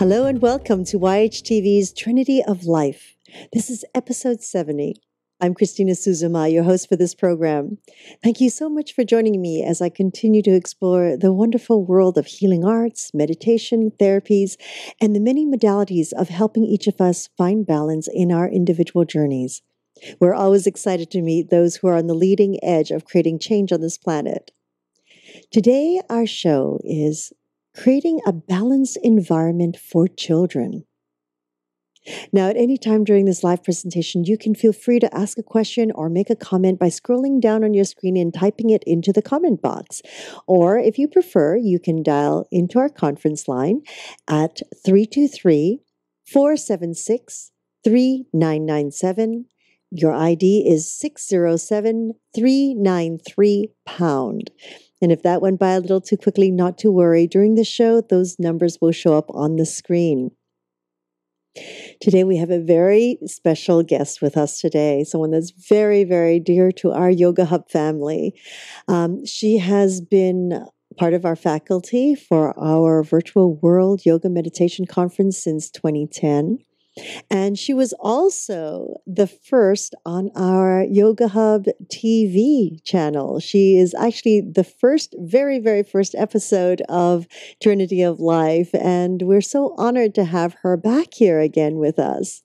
Hello and welcome to YHTV's Trinity of Life. This is episode 70. I'm Christina Suzuma, your host for this program. Thank you so much for joining me as I continue to explore the wonderful world of healing arts, meditation, therapies, and the many modalities of helping each of us find balance in our individual journeys. We're always excited to meet those who are on the leading edge of creating change on this planet. Today, our show is creating a balanced environment for children. Now, at any time during this live presentation, you can feel free to ask a question or make a comment by scrolling down on your screen and typing it into the comment box. Or if you prefer, you can dial into our conference line at 323 476 3997. Your ID is 607 393 pound. And if that went by a little too quickly, not to worry. During the show, those numbers will show up on the screen. Today, we have a very special guest with us today, someone that's very, very dear to our Yoga Hub family. Um, she has been part of our faculty for our virtual World Yoga Meditation Conference since 2010. And she was also the first on our Yoga Hub TV channel. She is actually the first, very, very first episode of Trinity of Life. And we're so honored to have her back here again with us.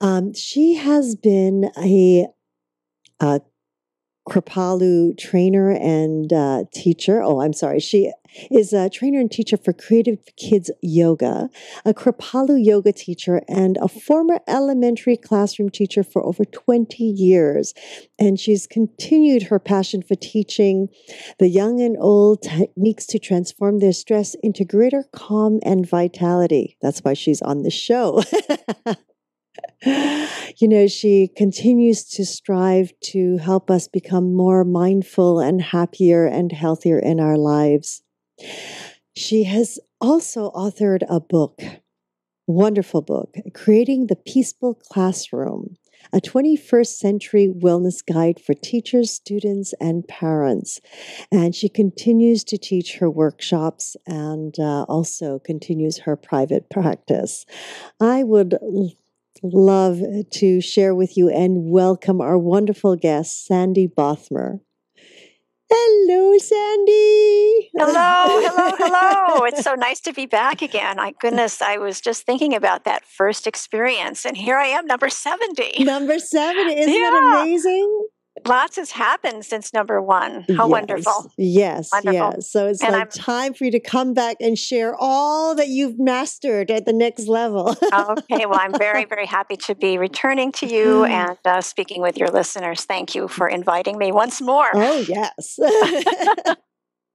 Um, she has been a, a Kripalu trainer and uh, teacher. Oh, I'm sorry. She is a trainer and teacher for Creative Kids Yoga, a Kripalu yoga teacher, and a former elementary classroom teacher for over 20 years. And she's continued her passion for teaching the young and old techniques to transform their stress into greater calm and vitality. That's why she's on the show. you know, she continues to strive to help us become more mindful and happier and healthier in our lives. She has also authored a book, wonderful book, Creating the Peaceful Classroom, a 21st century wellness guide for teachers, students, and parents. And she continues to teach her workshops and uh, also continues her private practice. I would love to share with you and welcome our wonderful guest, Sandy Bothmer. Hello, Sandy. Hello, hello, hello. it's so nice to be back again. My goodness, I was just thinking about that first experience, and here I am, number 70. Number 70. Isn't yeah. that amazing? Lots has happened since number one. How yes, wonderful. Yes, wonderful. yes. So it's and like I'm, time for you to come back and share all that you've mastered at the next level. okay, well, I'm very, very happy to be returning to you and uh, speaking with your listeners. Thank you for inviting me once more. Oh, yes.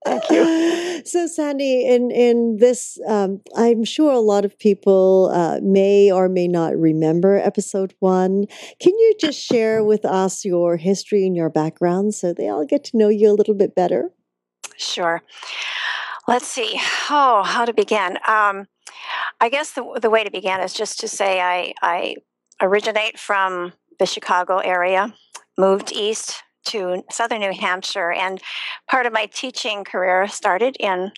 Thank you. So, Sandy, in in this, um, I'm sure a lot of people uh, may or may not remember episode one. Can you just share with us your history and your background so they all get to know you a little bit better? Sure. Let's see. Oh, how to begin? Um, I guess the the way to begin is just to say I I originate from the Chicago area, moved east to southern New Hampshire. And part of my teaching career started in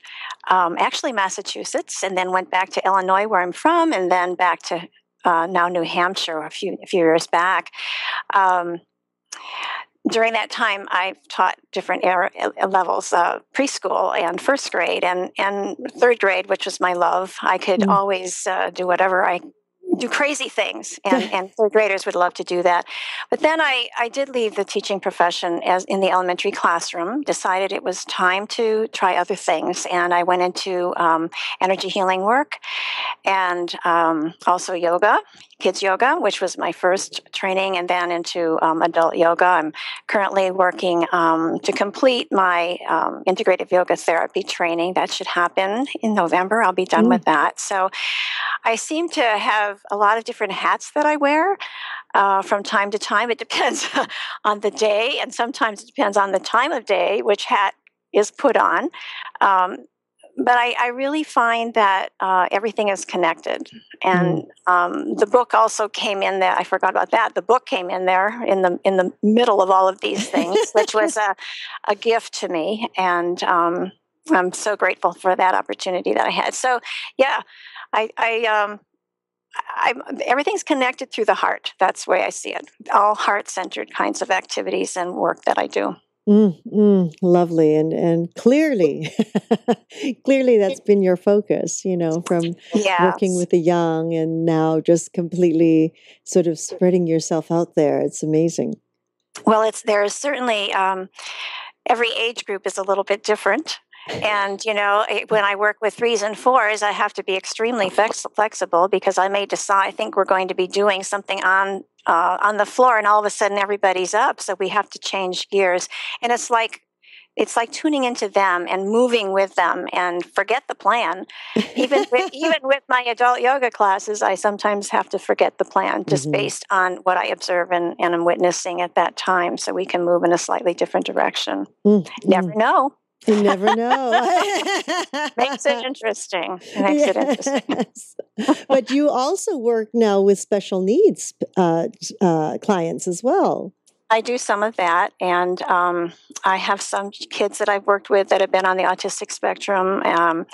um, actually Massachusetts and then went back to Illinois, where I'm from, and then back to uh, now New Hampshire a few, a few years back. Um, during that time, I've taught different era, levels, uh, preschool and first grade, and and third grade, which was my love. I could mm. always uh, do whatever I do crazy things and, and third graders would love to do that. But then I, I did leave the teaching profession as in the elementary classroom decided it was time to try other things and i went into um, energy healing work and um, also yoga kids yoga which was my first training and then into um, adult yoga i'm currently working um, to complete my um, integrative yoga therapy training that should happen in november i'll be done mm. with that so i seem to have a lot of different hats that I wear uh, from time to time. It depends on the day, and sometimes it depends on the time of day which hat is put on. Um, but I, I, really find that uh, everything is connected. And mm. um, the book also came in there. I forgot about that. The book came in there in the in the middle of all of these things, which was a, a gift to me. And um, I'm so grateful for that opportunity that I had. So, yeah, I, I, um, I, everything's connected through the heart. That's the way I see it. All heart centered kinds of activities and work that I do. Mm, mm, lovely and and clearly clearly that's been your focus you know from yes. working with the young and now just completely sort of spreading yourself out there. It's amazing. Well it's there is certainly um, every age group is a little bit different and you know when i work with threes and fours i have to be extremely flex- flexible because i may decide i think we're going to be doing something on uh, on the floor and all of a sudden everybody's up so we have to change gears and it's like it's like tuning into them and moving with them and forget the plan even with, even with my adult yoga classes i sometimes have to forget the plan just mm-hmm. based on what i observe and, and i'm witnessing at that time so we can move in a slightly different direction mm-hmm. never know you never know. Makes it interesting. Makes yes. it interesting. but you also work now with special needs uh, uh, clients as well. I do some of that, and um, I have some kids that I've worked with that have been on the autistic spectrum. Um,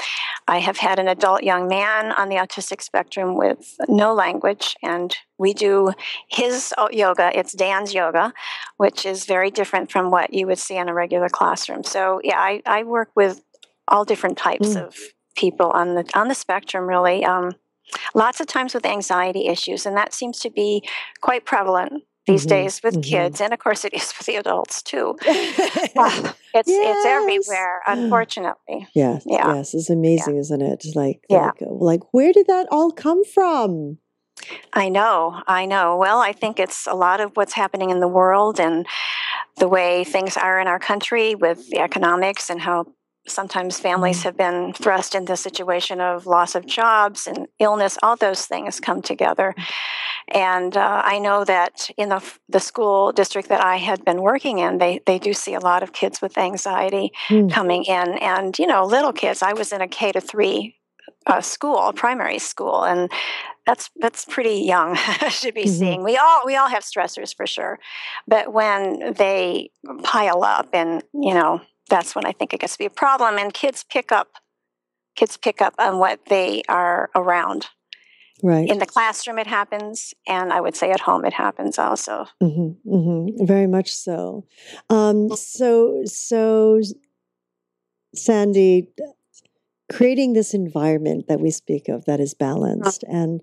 I have had an adult young man on the autistic spectrum with no language, and we do his uh, yoga. It's Dan's yoga, which is very different from what you would see in a regular classroom. So, yeah, I, I work with all different types mm. of people on the on the spectrum, really. Um, lots of times with anxiety issues, and that seems to be quite prevalent these mm-hmm, days with mm-hmm. kids, and of course it is for the adults too. it's yes. it's everywhere, unfortunately. Yes, yeah. yes, it's amazing, yeah. isn't it? Like, yeah. like, like, where did that all come from? I know, I know. Well, I think it's a lot of what's happening in the world and the way things are in our country with the economics and how sometimes families mm-hmm. have been thrust into a situation of loss of jobs and illness all those things come together and uh, i know that in the, the school district that i had been working in they, they do see a lot of kids with anxiety mm. coming in and you know little kids i was in a k to three uh, school primary school and that's that's pretty young to be mm-hmm. seeing we all we all have stressors for sure but when they pile up and you know that's when I think it gets to be a problem. And kids pick up kids pick up on what they are around. Right. In the classroom, it happens, and I would say at home, it happens also. Mm-hmm, mm-hmm. Very much so. Um, so, so, Sandy, creating this environment that we speak of that is balanced, uh-huh. and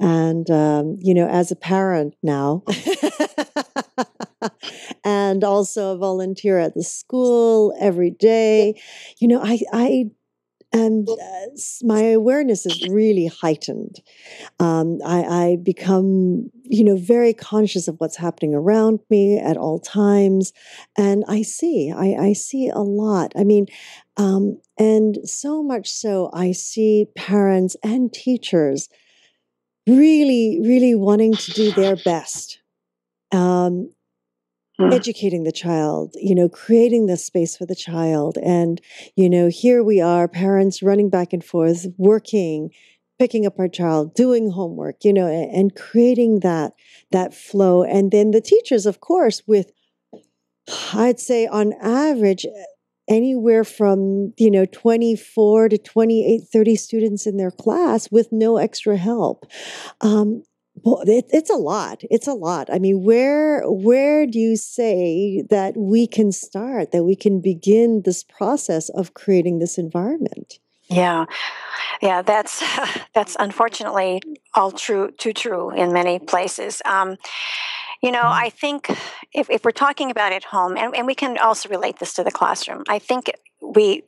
and um, you know, as a parent now. and also a volunteer at the school every day. You know, I, I and uh, my awareness is really heightened. Um, I, I, become, you know, very conscious of what's happening around me at all times, and I see, I, I see a lot. I mean, um, and so much so, I see parents and teachers really, really wanting to do their best. Um, mm. educating the child, you know, creating the space for the child. And, you know, here we are, parents running back and forth, working, picking up our child, doing homework, you know, and, and creating that that flow. And then the teachers, of course, with I'd say on average, anywhere from you know 24 to 28 30 students in their class with no extra help um, well, it, it's a lot. It's a lot. I mean, where where do you say that we can start? That we can begin this process of creating this environment? Yeah, yeah. That's that's unfortunately all true. Too true in many places. Um, you know, mm-hmm. I think if, if we're talking about at home, and, and we can also relate this to the classroom, I think we,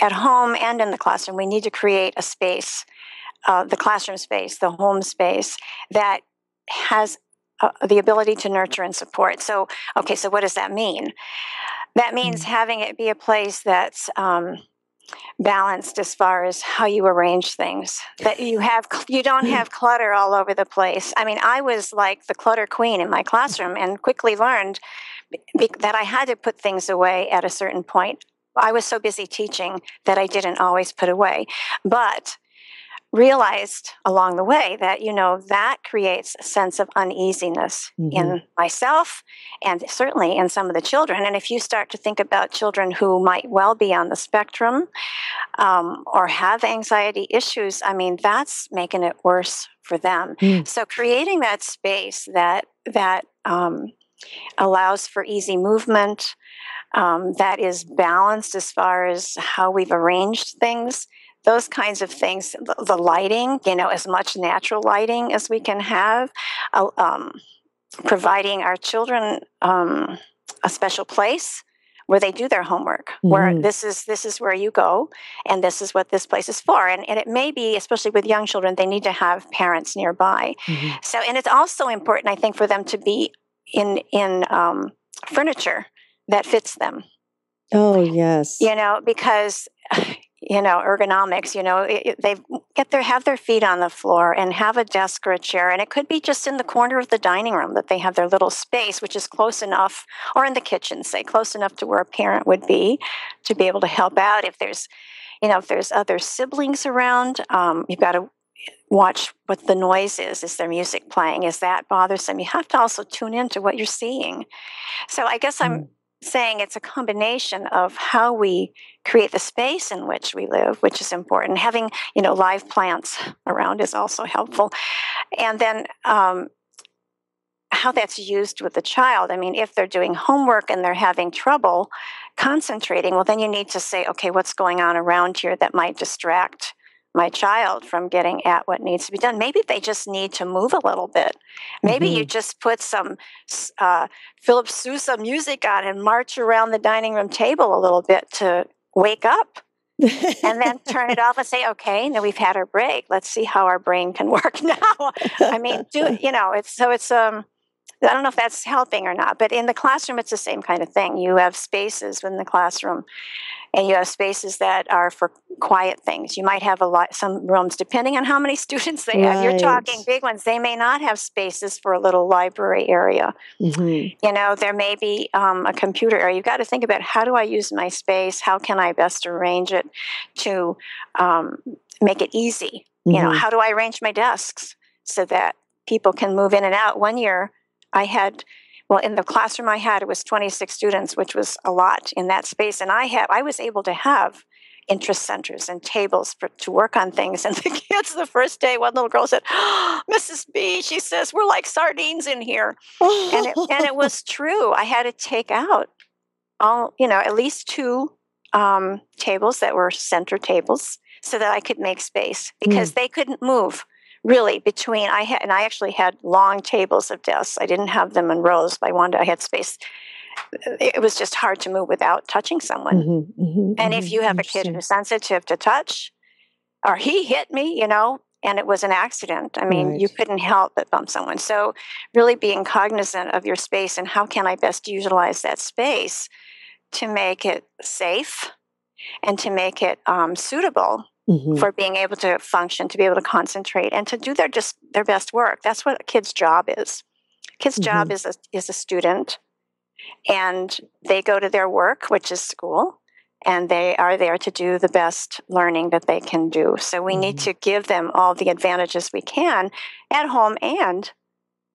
at home and in the classroom, we need to create a space uh, the classroom space, the home space that has uh, the ability to nurture and support. So, okay, so what does that mean? That means mm-hmm. having it be a place that's um, balanced as far as how you arrange things. That you have, you don't mm. have clutter all over the place. I mean, I was like the clutter queen in my classroom, and quickly learned that I had to put things away at a certain point. I was so busy teaching that I didn't always put away, but realized along the way that you know that creates a sense of uneasiness mm-hmm. in myself and certainly in some of the children and if you start to think about children who might well be on the spectrum um, or have anxiety issues i mean that's making it worse for them mm. so creating that space that that um, allows for easy movement um, that is balanced as far as how we've arranged things those kinds of things the lighting you know as much natural lighting as we can have uh, um, providing our children um, a special place where they do their homework mm-hmm. where this is this is where you go and this is what this place is for and, and it may be especially with young children they need to have parents nearby mm-hmm. so and it's also important i think for them to be in in um, furniture that fits them oh yes you know because you know ergonomics you know they get their have their feet on the floor and have a desk or a chair and it could be just in the corner of the dining room that they have their little space which is close enough or in the kitchen say close enough to where a parent would be to be able to help out. If there's you know if there's other siblings around um, you've got to watch what the noise is is there music playing is that bothersome? You have to also tune into what you're seeing. So i guess i'm mm saying it's a combination of how we create the space in which we live, which is important. Having you know live plants around is also helpful, and then um, how that's used with the child. I mean, if they're doing homework and they're having trouble concentrating, well, then you need to say, okay, what's going on around here that might distract my child from getting at what needs to be done. Maybe they just need to move a little bit. Maybe mm-hmm. you just put some uh, Philip Sousa music on and march around the dining room table a little bit to wake up. and then turn it off and say, okay, now we've had our break. Let's see how our brain can work now. I mean, do you know, it's so it's um I don't know if that's helping or not, but in the classroom, it's the same kind of thing. You have spaces in the classroom and you have spaces that are for quiet things. You might have a lot, some rooms, depending on how many students they right. have. You're talking big ones. They may not have spaces for a little library area. Mm-hmm. You know, there may be um, a computer area. You've got to think about how do I use my space? How can I best arrange it to um, make it easy? Mm-hmm. You know, mm-hmm. how do I arrange my desks so that people can move in and out? One year, I had well in the classroom i had it was 26 students which was a lot in that space. And i have i was able to have interest centers and tables for, to work on things. And the kids the first day one little girl said oh, mrs b she says we're like sardines in here. And, it, and it was true. I had to take out all you know at least two um, tables that were center tables so that i could make space because mm. they couldn't move really between I had and I actually had long tables of desks. I didn't have them in rows. But I wanted I had space. It was just hard to move without touching someone. Mm-hmm, mm-hmm, and if mm-hmm, you have a kid who's sensitive to touch, or he hit me, you know, and it was an accident. I mean, right. you couldn't help but bump someone. So, really being cognizant of your space and how can I best utilize that space to make it safe and to make it um, suitable mm-hmm. for being able to function, to be able to concentrate, and to do their just their best work. That's what a kid's job is. Kid's mm-hmm. job is a, is a student, and they go to their work, which is school, and they are there to do the best learning that they can do. So we mm-hmm. need to give them all the advantages we can at home and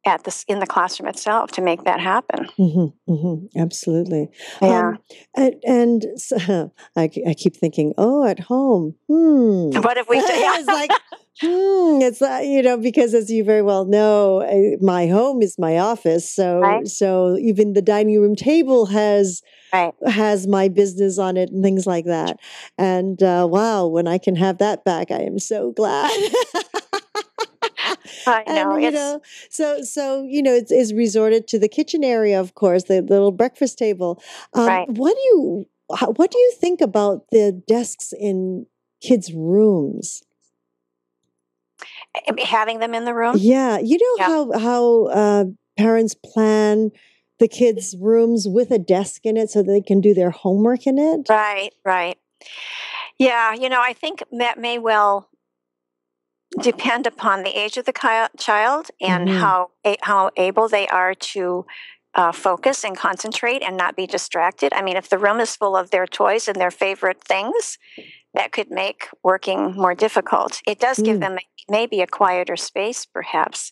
at this in the classroom itself to make that happen. Mm-hmm, mm-hmm, absolutely. Yeah. Um, and, and so, I, I, keep thinking, oh, at home. Hmm. What if we? It's like. Hmm, it's uh, you know because as you very well know, uh, my home is my office. So right. so even the dining room table has right. has my business on it and things like that. And uh, wow, when I can have that back, I am so glad. I know. And, you know, so so you know, it's, it's, resorted to the kitchen area, of course, the little breakfast table. Um, right. What do you what do you think about the desks in kids' rooms? Having them in the room. Yeah, you know yeah. how how uh, parents plan the kids' rooms with a desk in it so they can do their homework in it. Right. Right. Yeah, you know, I think that may well depend upon the age of the child and mm-hmm. how how able they are to uh, focus and concentrate and not be distracted. I mean, if the room is full of their toys and their favorite things, that could make working more difficult. It does give Mm. them maybe a quieter space, perhaps.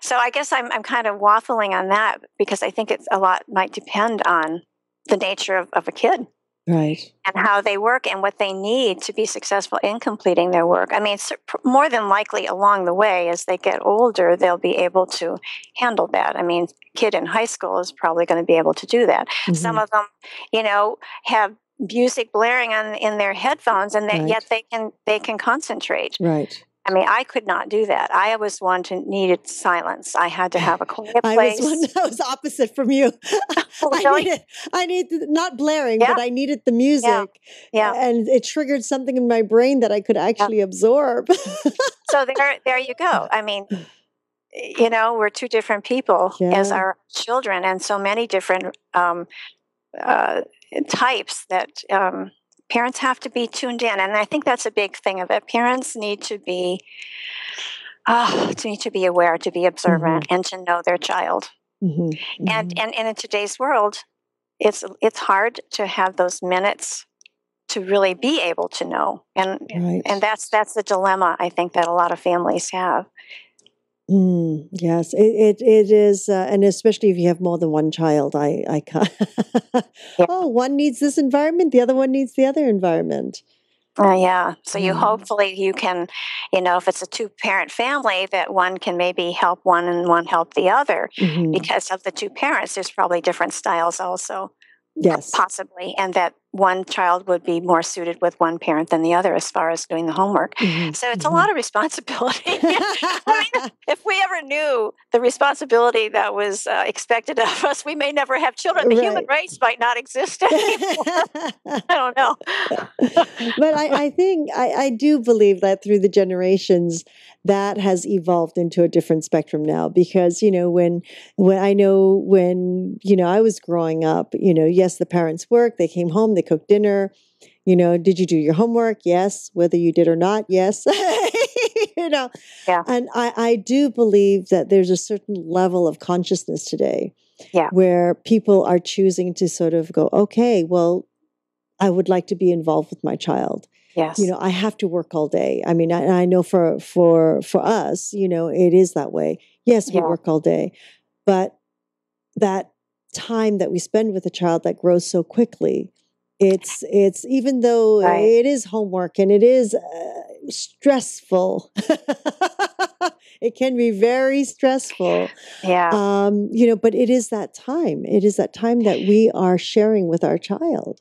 So I guess I'm, I'm kind of waffling on that because I think it's a lot might depend on the nature of, of a kid Right. and how they work and what they need to be successful in completing their work. I mean, more than likely along the way, as they get older, they'll be able to handle that. I mean, kid in high school is probably going to be able to do that. Some Mhm. of them, you know, have music blaring on in their headphones, and that Right. yet they can they can concentrate. Right. I mean, I could not do that. I was one to needed silence. I had to have a quiet I place. was one that was opposite from you. Oh, I really? needed, I needed not blaring, Yeah. but I needed the music, yeah. and it triggered something in my brain that I could actually absorb. so there there you go i mean you know we're two different people as our children and so many different um, uh, types that um, parents have to be tuned in and i think that's a big thing of it parents need to be uh, to need to be aware to be observant and to know their child Mhm, and, mhm. and and in today's world it's it's hard to have those minutes to really be able to know and right. and that's that's the dilemma I think that a lot of families have. Mm, yes, it, it it is, uh, and especially if you have more than one child, I I can't. Oh, one needs this environment, the other one needs the other environment. Uh, yeah. So you Mm. hopefully you can, you know, if it's a two parent family, that one can maybe help one and one help the other Mhm, because of the two parents. There's probably different styles also, Yes, possibly, and that one child would be more suited with one parent than the other as far as doing the homework. Mhm, So it's a mhm. lot of responsibility. I mean, if we ever knew the responsibility that was uh, expected of us, we may never have children. The human race might not exist anymore. I don't know. but I, I think I, I do believe that through the generations that has evolved into a different spectrum now because you know when when I know when you know I was growing up you know yes the parents worked they came home they cooked dinner you know did you do your homework yes whether you did or not yes you know Yeah. and I, I do believe that there's a certain level of consciousness today Yeah. where people are choosing to sort of go okay well I would like to be involved with my child. Yes. You know, I have to work all day. I mean, I, I know for for for us, you know, it is that way. Yes, we Yeah. work all day, but that time that we spend with a child that grows so quickly, it's it's even though Right. it is homework and it is uh, stressful. it can be very stressful yeah. um, you know but it is that time it is that time that we are sharing with our child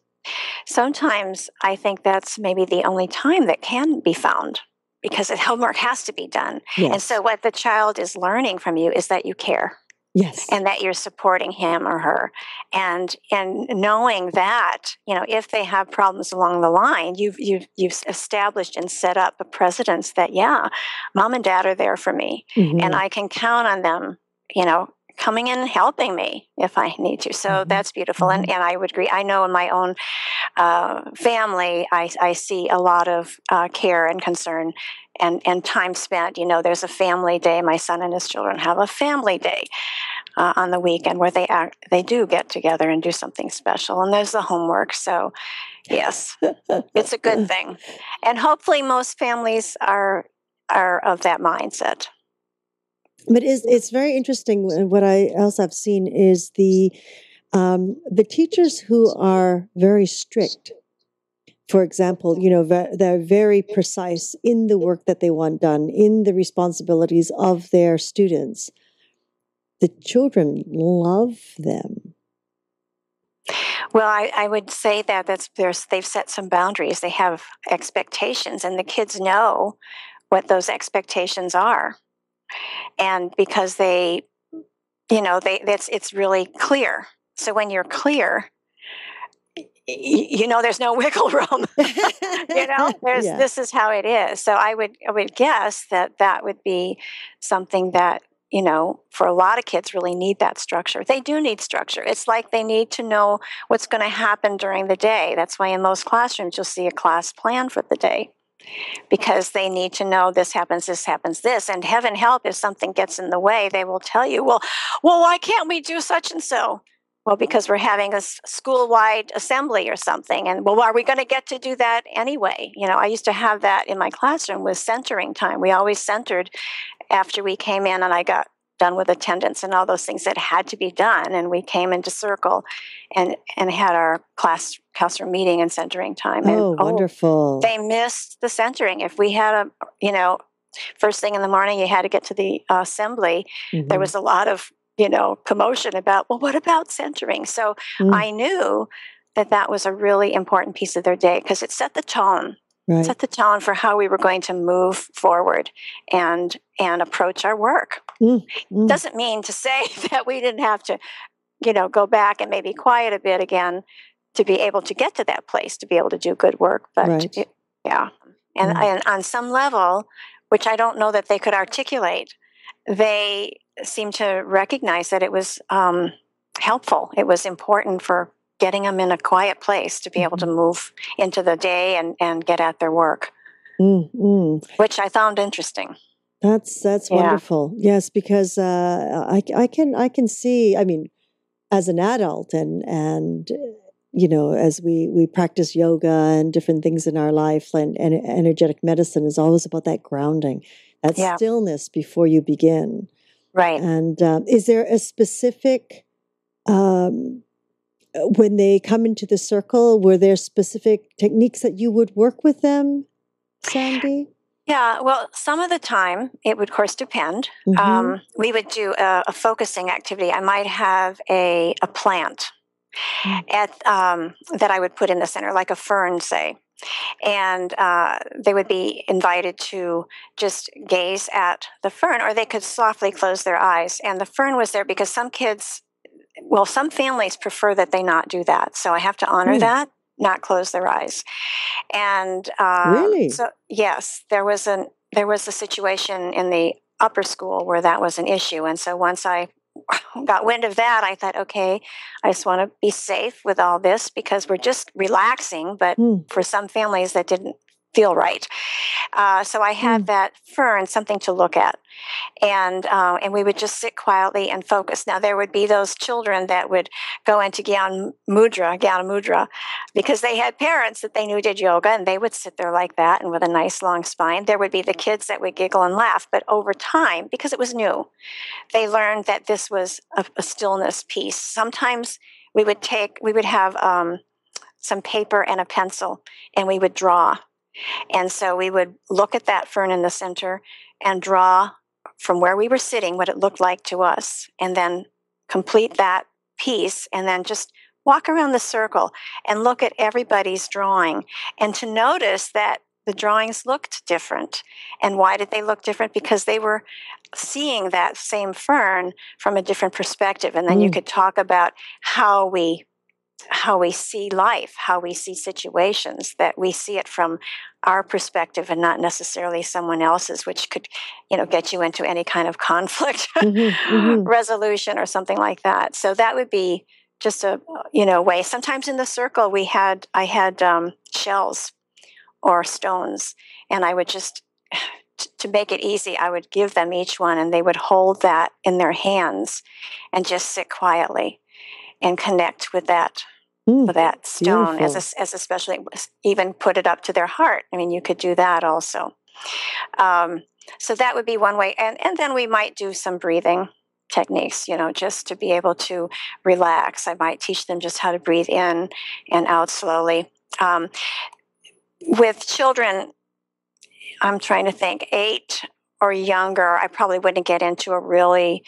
Sometimes I think that's maybe the only time that can be found because the homework has to be done. yes And so, what the child is learning from you is that you care yes and that you're supporting him or her. And and knowing that, you know, if they have problems along the line, you've you've you've established and set up a precedence that yeah, mom and dad are there for me, Mhm. and I can count on them. You know, coming in and helping me if I need to. So Mhm. that's beautiful. And, and I would agree. I know in my own uh, family, I, I see a lot of uh, care and concern and, and time spent. You know, there's a family day. My son and his children have a family day. Uh, on the weekend, where they act, they do get together and do something special, and there's the homework. So, yes, it's a good thing, and hopefully, most families are are of that mindset. but it's, it's very interesting what i else i've seen is the um, the teachers who are very strict for example you know they're very precise in the work that they want done in the responsibilities of their students the children love them Well, I, I would say that that's there's they've set some boundaries. They have expectations, and the kids know what those expectations are, and because they, you know, they that's it's really clear. So when you're clear, you know there's no wiggle room. you know, there's Yeah. this is how it is. So I would I would guess that that would be something that you know for a lot of kids really need that structure. They do need structure. It's like they need to know what's going to happen during the day. That's why in most classrooms you'll see a class plan for the day. Because they need to know this happens, this happens, this, and heaven help if something gets in the way, they will tell you, well, well, why can't we do such and so? Well, because we're having a school wide assembly or something. And well, are we going to get to do that anyway? You know, I used to have that in my classroom with centering time. We always centered after we came in and I got done with attendance and all those things that had to be done. And we came into circle and, and had our class classroom meeting and centering time. And, oh, wonderful. Oh, they missed the centering. If we had a, you know, first thing in the morning, you had to get to the assembly, mm-hmm. there was a lot of you know, commotion about, well, what about centering? So mm. I knew that that was a really important piece of their day because it set the tone. Right. Set the tone for how we were going to move forward and and approach our work. Mm. Mm. Doesn't mean to say that we didn't have to, you know, go back and maybe quiet a bit again to be able to get to that place to be able to do good work. But right. it, yeah, and, mm. and on some level, which I don't know that they could articulate, they seemed to recognize that it was um, helpful. It was important for getting them in a quiet place to be able to mm-hmm. move into the day and, and get at their work, mm-hmm. which I found interesting. That's that's yeah. wonderful. Yes, because uh, I I can I can see. I mean, as an adult and and you know as we we practice yoga and different things in our life and, and energetic medicine is always about that grounding, that yeah. stillness before you begin. Right. And um, is there a specific, um, when they come into the circle, were there specific techniques that you would work with them, Sandy? Yeah, well, some of the time it would, of course, depend. Mm-hmm. Um, we would do a, a, focusing activity. I might have a, a plant mm-hmm. at um, that I would put in the center, like a fern, say, and uh, they would be invited to just gaze at the fern, or they could softly close their eyes. And the fern was there because some kids, well, some families prefer that they not do that. So I have to honor mm. that, not close their eyes. And uh, really, so yes, there was an there was a situation in the upper school where that was an issue, and so once I got wind of that, I thought, okay, I just want to be safe with all this because we're just relaxing. But mm. for some families, that didn't feel right. Uh, so I had mm. that fern, something to look at, and uh, and we would just sit quietly and focus. Now there would be those children that would go into Gyan Mudra, Gyan Mudra, because they had parents that they knew did yoga, and they would sit there like that and with a nice long spine. There would be the kids that would giggle and laugh, but over time, because it was new, they learned that this was a, a stillness piece. Sometimes we would take, we would have. Um, some paper and a pencil, and we would draw and so we would look at that fern in the center and draw from where we were sitting what it looked like to us, and then complete that piece, and then just walk around the circle and look at everybody's drawing and to notice that the drawings looked different. And why did they look different? Because they were seeing that same fern from a different perspective. And then mm. you could talk about how we how we see life, how we see situations, that we see it from our perspective and not necessarily someone else's, which could, you know, get you into any kind of conflict mm-hmm, mm-hmm. resolution or something like that. So that would be just a, you know, way. Sometimes in the circle, we had, I had um, shells or stones, and I would just, to make it easy, I would give them each one, and they would hold that in their hands and just sit quietly and connect with that mm, that stone beautiful. as a, as especially even put it up to their heart. I mean, you could do that also. Um, so that would be one way, and and then we might do some breathing techniques, you know, just to be able to relax. I might teach them just how to breathe in and out slowly. Um, with children, I'm trying to think eight or younger. I probably wouldn't get into a really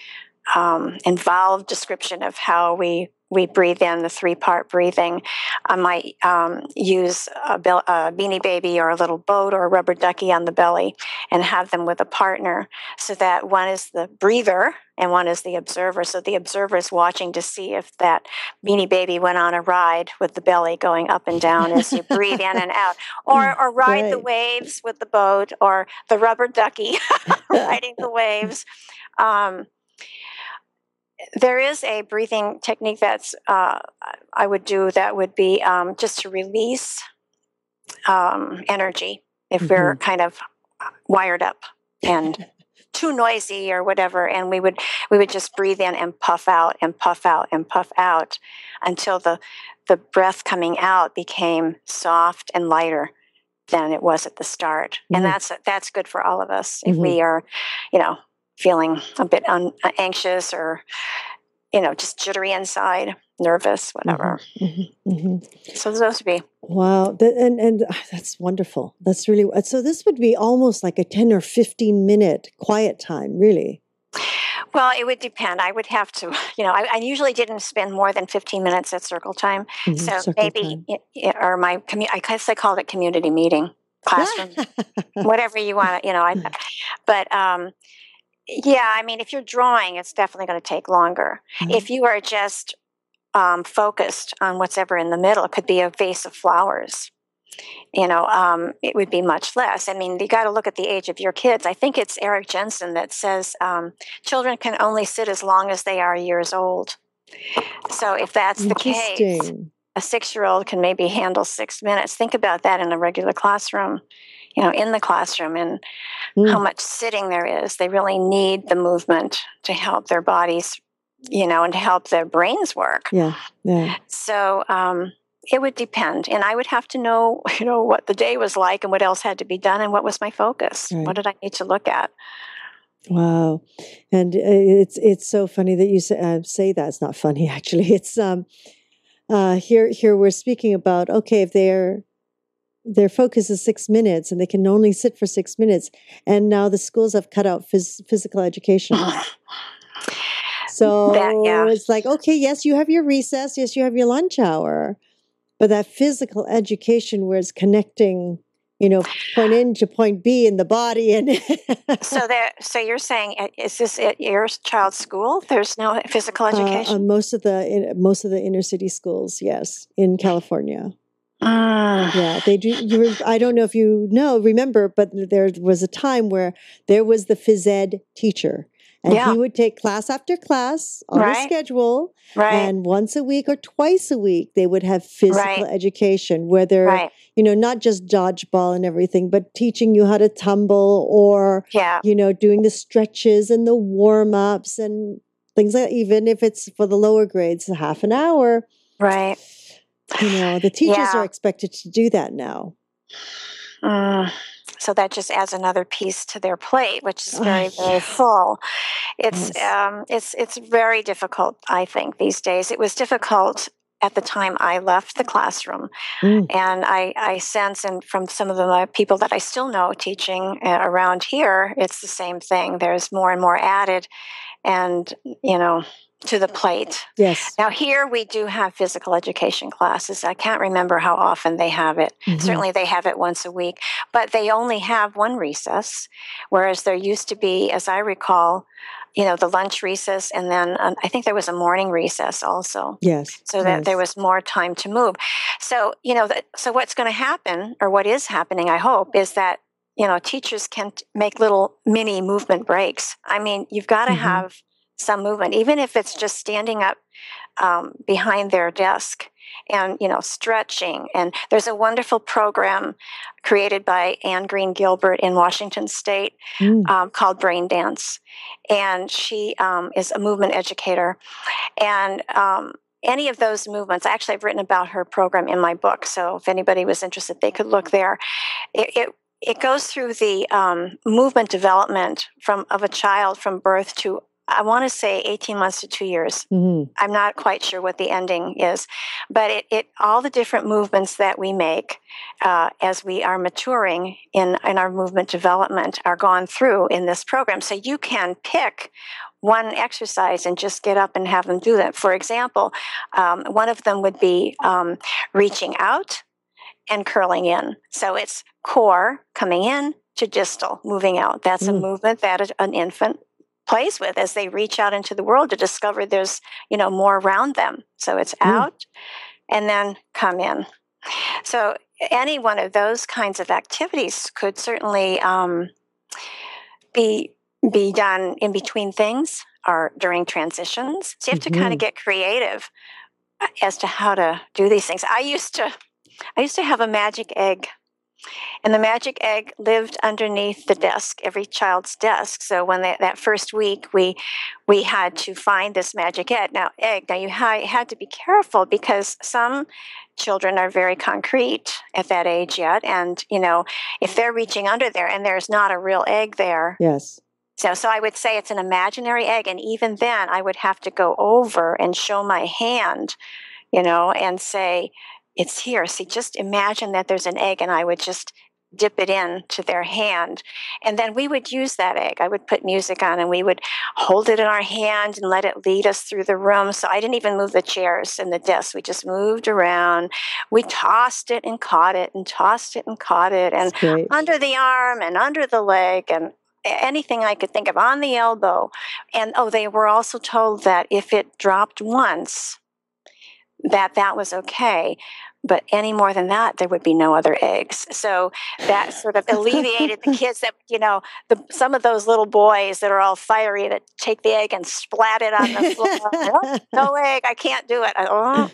um, involved description of how we we breathe in the three part breathing. I might um, use a, be- a, beanie baby or a little boat or a rubber ducky on the belly and have them with a partner so that one is the breather and one is the observer. So the observer is watching to see if that beanie baby went on a ride with the belly going up and down as you breathe in and out, or, or ride the waves with the boat, or the rubber ducky riding the waves. Um, there is a breathing technique that's uh, I would do that would be um, just to release um, energy if mm-hmm. we're kind of wired up and too noisy or whatever and we would we would just breathe in and puff out and puff out and puff out until the the breath coming out became soft and lighter than it was at the start Mhm. and that's that's good for all of us if Mhm. we are you know feeling a bit un- anxious or you know just jittery inside nervous whatever Mhm, mhm. so those would be Wow, that, and and ah, that's wonderful. That's really so. This would be almost like a ten or fifteen minute quiet time, really. Well, it would depend. I would have to, you know, I, I usually didn't spend more than 15 minutes at circle time. Mhm, So circle maybe, time. it, or my, commu- I guess I called it community meeting, classroom, whatever you want to, you know. I, but um, yeah, I mean, if you're drawing, it's definitely going to take longer. Mhm. If you are just um, focused on what's ever in the middle, it could be a vase of flowers. You know, um, it would be much less. I mean, you got to look at the age of your kids. I think it's Eric Jensen that says um, children can only sit as long as they are years old. So if that's the case, a six-year-old can maybe handle six minutes. Think about that in a regular classroom. You know, in the classroom and Mm. how much sitting there is. They really need the movement to help their bodies, you know, and to help their brains work. Yeah, yeah. So um, it would depend, and I would have to know, you know, what the day was like and what else had to be done and what was my focus. Right. What did I need to look at? Wow, and uh, it's it's so funny that you say, uh, say that. It's not funny actually. It's um, uh, here here we're speaking about okay if their their focus is six minutes and they can only sit for six minutes, and now the schools have cut out phys- physical education. So yeah. it's like okay, yes, you have your recess, yes, you have your lunch hour, but that physical education where it's connecting, you know, point A to point B in the body and so that so you're saying uh, is this at your child's school? There's no physical Uh, education. most of the in, most of the inner city schools, yes, in California. Mm. Yeah, they do. You, I don't know if you know, remember, but there was a time where there was the phys ed teacher, and Yeah. he would take class after class on a schedule, Right. and once a week or twice a week they would have physical Right. education, where they're right. you know not just dodgeball and everything, but teaching you how to tumble or Yeah. you know, doing the stretches and the warm ups and things like that, even if it's for the lower grades, half an hour, Right. You know, the teachers Yeah. are expected to do that now. Mm. So that just adds another piece to their plate, which is very, yeah. very full. It's Yes. um, it's it's very difficult. I think these days it was difficult at the time I left the classroom, Mm. and I I sense and from some of the uh, people that I still know teaching uh, around here, it's the same thing. There's more and more added, and you know, to the plate. Yes. Now here we do have physical education classes. I can't remember how often they have it. Mhm. Certainly they have it once a week, but they only have one recess, whereas there used to be, as I recall, you know, the lunch recess, and then um, I think there was a morning recess also, Yes. so that there was more time to move. So you know, that, so what's going to happen, or what is happening, I hope, is that you know teachers can t- make little mini movement breaks. I mean, you've got to Mhm. have some movement, even if it's just standing up um, behind their desk and you know stretching. And there's a wonderful program created by anne green gilbert in washington state Mm. um, called brain dance. And she um, is a movement educator. And um, any of those movements actually i've written about her program in my book so if anybody was interested they could look there. It, it it goes through the um, movement development from of a child from birth to I want to say 18 months to two years. Mhm. I'm not quite sure what the ending is, but it, it all the different movements that we make uh, as we are maturing in, in our movement development are gone through in this program. So you can pick one exercise and just get up and have them do that. For example, um, one of them would be um, reaching out and curling in. So it's core coming in to distal, moving out. That's a Mm. movement that an infant plays with as they reach out into the world to discover there's you know more around them. So it's Mm. out and then come in. So any one of those kinds of activities could certainly um, be be done in between things or during transitions. So you have to kind Mhm. of get creative uh, as to how to do these things. I used to i used to have a magic egg and the magic egg lived underneath the desk, every child's desk. So when they, that first week, we we had to find this magic egg. Now, egg. Now you ha- had to be careful because some children are very concrete at that age yet, and you know if they're reaching under there and there's not a real egg there. Yes. So, so I would say it's an imaginary egg, and even then, I would have to go over and show my hand, you know, and say, it's here. See, just imagine that there's an egg, and I would just dip it in to their hand. And then we would use that egg. I would put music on and we would hold it in our hand and let it lead us through the room. So I didn't even move the chairs and the desks. We just moved around. We tossed it and caught it and tossed it and caught it and under the arm and under the leg and anything I could think of on the elbow. And oh, they were also told that if it dropped once, that that was okay but any more than that there would be no other eggs. So that sort of alleviated the kids that you know the, some of those little boys that are all fiery that take the egg and splat it on the floor oh, no egg i can't do it. I, oh,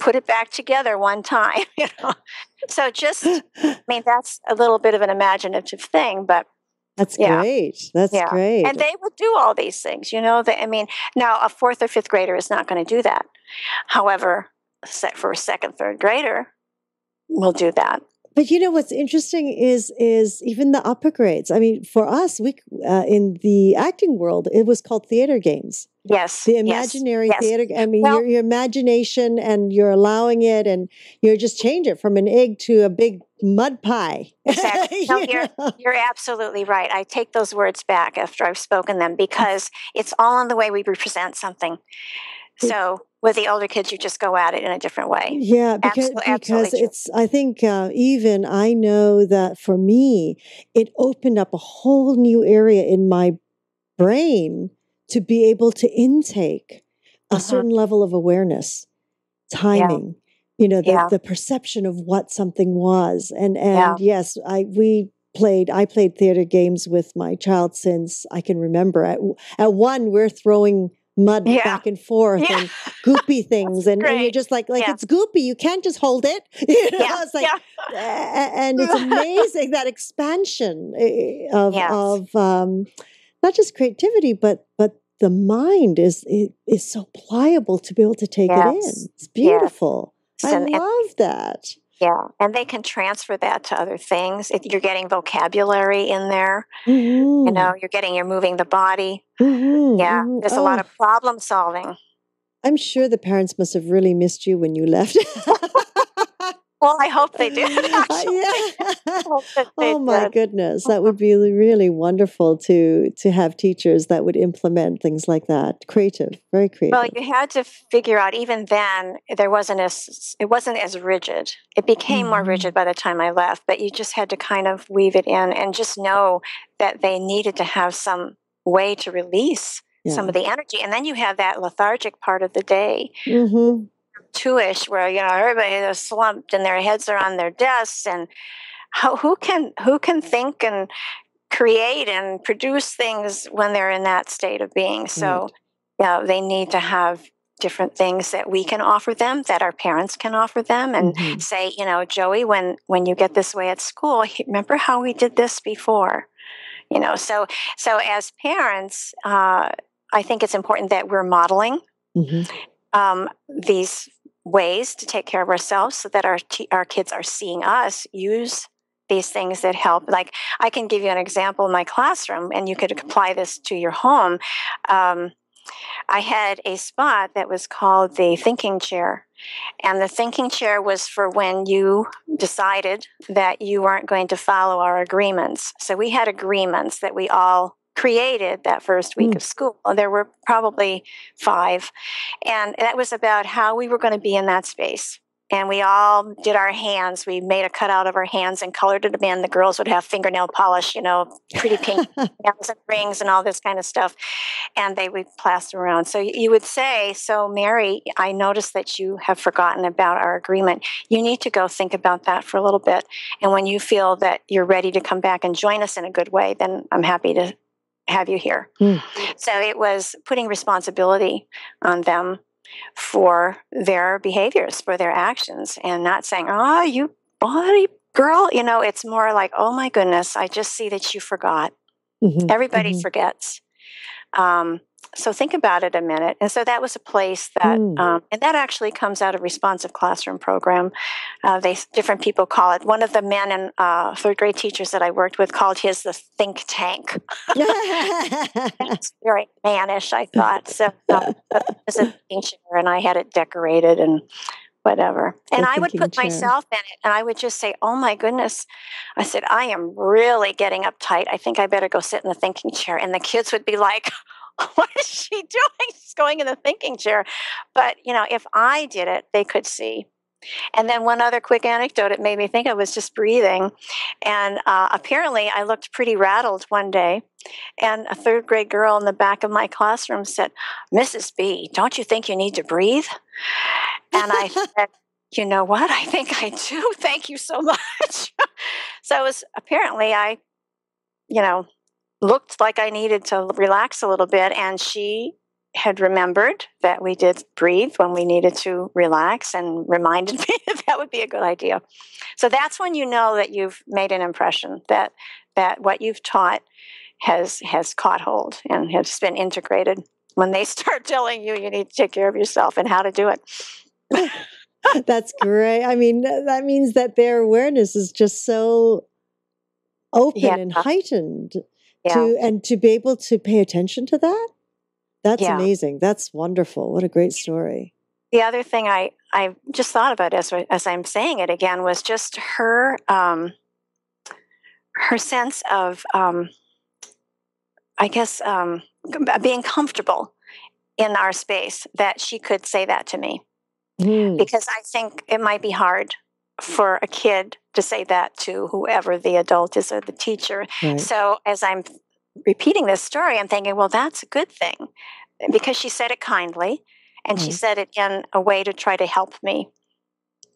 put it back together one time you know? So just i mean that's a little bit of an imaginative thing but that's yeah. great. That's yeah. great. And they would do all these things, you know. They, I mean, now a fourth or fifth grader is not going to do that. However, set for a second, third grader, will do that. But you know what's interesting is is even the upper grades. I mean, for us, we uh, in the acting world, it was called theater games. Yes, the imaginary yes, theater. I mean, well, your, your imagination, and you're allowing it, and you're just change it from an egg to a big mud pie. Exactly. No, you are you're absolutely right. I take those words back after I've spoken them because it's all in the way we represent something. So with the older kids, you just go at it in a different way. Yeah, because absolutely, because it's. I think uh, even I know that for me, it opened up a whole new area in my brain to be able to intake a uh-huh. certain level of awareness, timing. Yeah. You know, the, yeah. the perception of what something was, and and yeah. yes, I we played i played theater games with my child since i can remember at, at one we're throwing mud yeah. back and forth yeah. and goopy things and, and, you're just like like yeah. it's goopy you can't just hold it you know yeah. it's like and it's amazing that expansion eh, of yes. of um, not just creativity but but the mind is is so pliable to be able to take yes. it in it's beautiful yes. i and, love that yeah, and they can transfer that to other things. If you're getting vocabulary in there, mm-hmm. you know, you're getting you're moving the body. Mm-hmm. Yeah, mm-hmm. there's oh. a lot of oh. problem solving. I'm sure the parents must have really missed you when you left. Well, I hope they do. yeah. oh my goodness, that would be really wonderful to to have teachers that would implement things like that. Creative, very creative. Well, you had to figure out. Even then, there wasn't as it wasn't as rigid. It became mm-hmm. more rigid by the time I left, but you just had to kind of weave it in and just know that they needed to have some way to release yeah. some of the energy, and then you have that lethargic part of the day. Mm-hmm two-ish where you know everybody is slumped and their heads are on their desks and how, who can who can think and create and produce things when they're in that state of being so yeah they need to have different things that we can offer them that our parents can offer them and mm-hmm. say you know joey when when you get this way at school remember how we did this before you know so so as parents uh, i think it's important that we're modeling mm-hmm. um, these ways to take care of ourselves so that our t- our kids are seeing us use these things that help. Like i can give you an example in my classroom and you could apply this to your home. Um, i had a spot that was called the thinking chair and the thinking chair was for when you decided that you weren't going to follow our agreements. So we had agreements that we all created that first week mm. of school. There were probably five. And that was about how we were going to be in that space. And we all did our hands. We made a cutout of our hands and colored it in. The girls would have fingernail polish, you know, pretty pink nails and rings and all this kind of stuff. And they would plaster around. So you would say, So, Mary, I noticed that you have forgotten about our agreement. You need to go think about that for a little bit. And when you feel that you're ready to come back and join us in a good way, then I'm happy to have you here. Mm. So it was putting responsibility on them for their behaviors, for their actions, and not saying, oh, you body girl, you know, it's more like, oh my goodness, I just see that you forgot. Mhm, Everybody mhm. forgets. Um, so think about it a minute. And so that was a place that, Mm. um, and that actually comes out of responsive classroom program. Uh, they different people call it. One of the men and uh, third grade teachers that I worked with called his the think tank. It's very mannish, I thought. So um, but it was a thinking chair, and I had it decorated and whatever. And I would put chair. myself in it, and I would just say, "Oh my goodness!" I said, "I am really getting uptight. I think I better go sit in the thinking chair." And the kids would be like. What is she doing? She's going in the thinking chair. But, you know, if I did it, they could see. And then one other quick anecdote it made me think of was just breathing. And uh, apparently, I looked pretty rattled one day. And a third grade girl in the back of my classroom said, Mrs. B, don't you think you need to breathe? And I said, You know what? I think I do. Thank you so much. so it was apparently I, you know, looked like I needed to relax a little bit. And she had remembered that we did breathe when we needed to relax and reminded me that that would be a good idea. So that's when you know that you've made an impression that that what you've taught has has caught hold and has been integrated. When they start telling you you need to take care of yourself and how to do it. That's great. I mean, that means that their awareness is just so open Yeah. and heightened Yeah. to and to be able to pay attention to that. That's Yeah. amazing. That's wonderful. What a great story. the other thing I, I just thought about as as I'm saying it again was just her um, her sense of um, I guess um, being comfortable in our space that she could say that to me Hmm. because I think it might be hard for a kid to say that to whoever the adult is or the teacher. Right. So as I'm repeating this story, I'm thinking, well, that's a good thing because she said it kindly and she said it in a way to try to help me,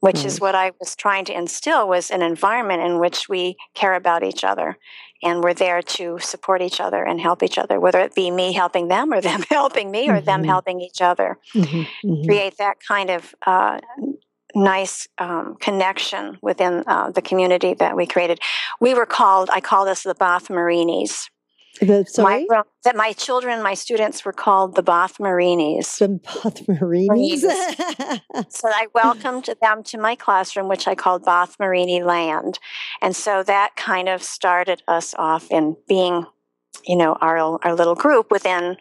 which is what I was trying to instill was an environment in which we care about each other and we're there to support each other and help each other, whether it be me helping them or them helping me or them Mhm. helping each other Mhm, mhm. create that kind of uh, nice um, connection within uh, the community that we created. We were called, I call this the Bath Marinis. The, sorry? gro- that my children, my students were called the Bath Marinis. The Bath Marinis. So I welcomed them to my classroom, which I called Bath Marini Land. And so that kind of started us off in being, you know, our, our little group within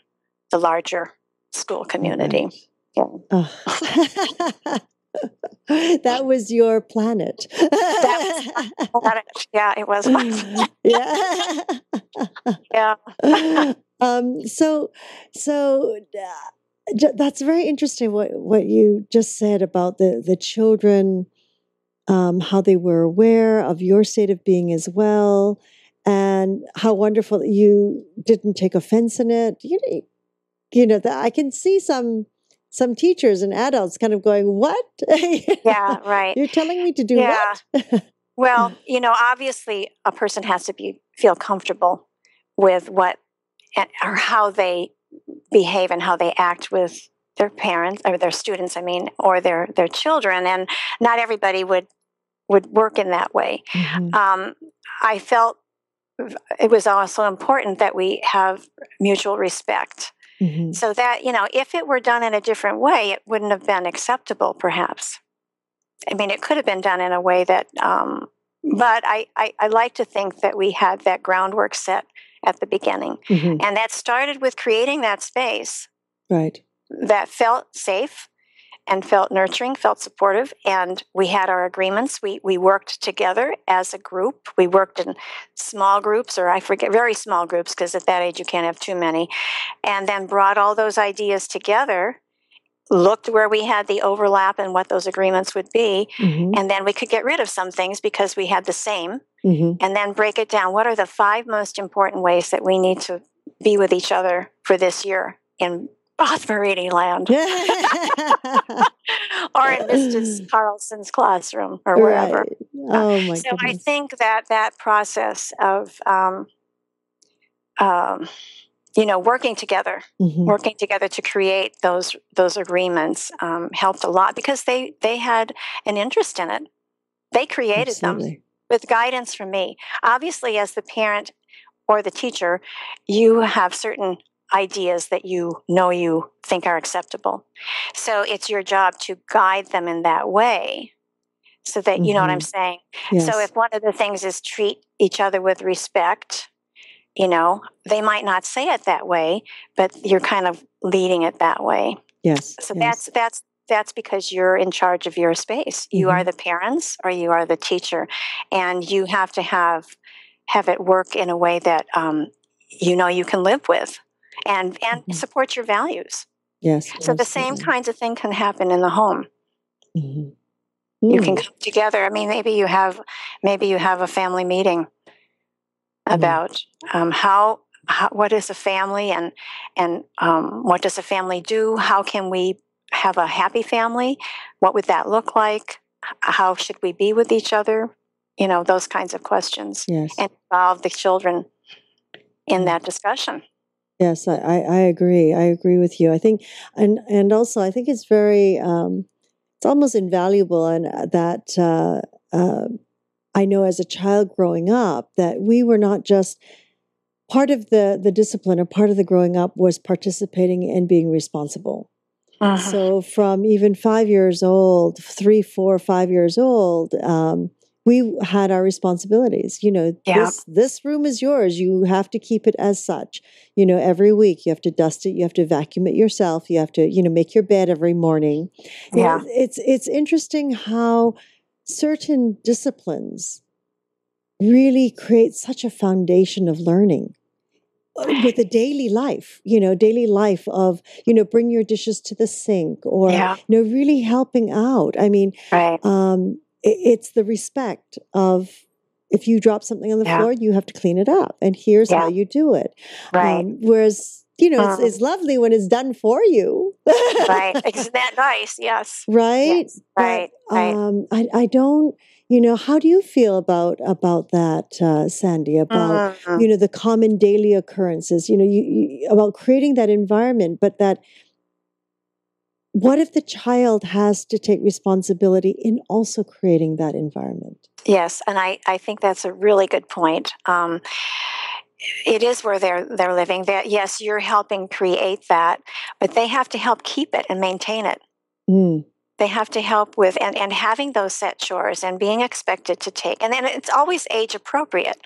the larger school community. Yeah. Oh. that was your planet. yeah, it was yeah. yeah. um, so, so uh, that's very interesting. What what you just said about the the children, um, how they were aware of your state of being as well, and how wonderful that you didn't take offense in it. You know, you know that I can see some some teachers and adults kind of going, "What? Yeah, right. You're telling me to do Yeah. what?" Well, you know, obviously a person has to be feel comfortable with what or how they behave and how they act with their parents or their students, I mean, or their their children and not everybody would would work in that way. Mhm. Um, I felt it was also important that we have mutual respect Mhm. so that you know if it were done in a different way it wouldn't have been acceptable perhaps i mean it could have been done in a way that um, but I, I, I like to think that we had that groundwork set at the beginning Mhm. and that started with creating that space Right. that felt safe and felt nurturing, felt supportive, and we had our agreements. We we worked together as a group. We worked in small groups, or I forget, very small groups, because at that age you can't have too many, and then brought all those ideas together. Looked where we had the overlap and what those agreements would be, Mhm. and then we could get rid of some things because we had the same, Mhm. and then break it down. What are the five most important ways that we need to be with each other for this year in Bath land? or in Mrs. Carlson's classroom or wherever. Right. Oh my so I think that that process of, um, um, you know, working together, Mhm. working together to create those those agreements um, helped a lot because they they had an interest in it. They created them. With guidance from me. Obviously, as the parent or the teacher, you have certain ideas that you know you think are acceptable. So it's your job to guide them in that way so that you know what I'm Mhm. saying. Yes. So if one of the things is treat each other with respect, you know, they might not say it that way, but you're kind of leading it that way. yes. So yes. that's that's that's because you're in charge of your space. You Mm-hmm. are the parents or you are the teacher, and you have to have have it work in a way that um, you know you can live with, and and Mhm. support your values. yes. So the same kinds of thing can happen in the home. Mhm. You Mm. can come together. I mean, maybe you have maybe you have a family meeting Mm. about um, how, how what is a family and and um, what does a family do? How can we have a happy family? What would that look like? How should we be with each other? You know, those kinds of questions, Yes. and involve the children in Mm. that discussion. Yes, I, I, agree. I agree with you. I think, and and also, I think it's very, um, it's almost invaluable, and uh, that uh, uh, I know as a child growing up that we were not just part of the the discipline or part of the growing up was participating and being responsible. Mhm. So from even five years old, three, four, five years old, um, we had our responsibilities. You know, Yeah. this this room is yours. You have to keep it as such. You know, every week you have to dust it. You have to vacuum it yourself. You have to, you know, make your bed every morning. Yeah. it's it's interesting how certain disciplines really create such a foundation of learning uh, with the daily life you know daily life of you know bring your dishes to the sink or Yeah. you know really helping out i mean Right. um it's the respect of if you drop something on the Yeah. floor you have to clean it up and here's how you do it Right. um, whereas you know it's, Mm. it's lovely when it's done for you right. Isn't that nice? Yes. right Yes. Right. but, right. um i i don't you know how do you feel about about that uh sandy about Mhm. you know the common daily occurrences you know you, you about creating that environment but that what if the child has to take responsibility in also creating that environment Yes, and I, I think that's a really good point. Um, it is where they're they're living. That yes, you're helping create that, but they have to help keep it and maintain it. Mm, They have to help with and, and having those set chores and being expected to take. And then it's always age appropriate.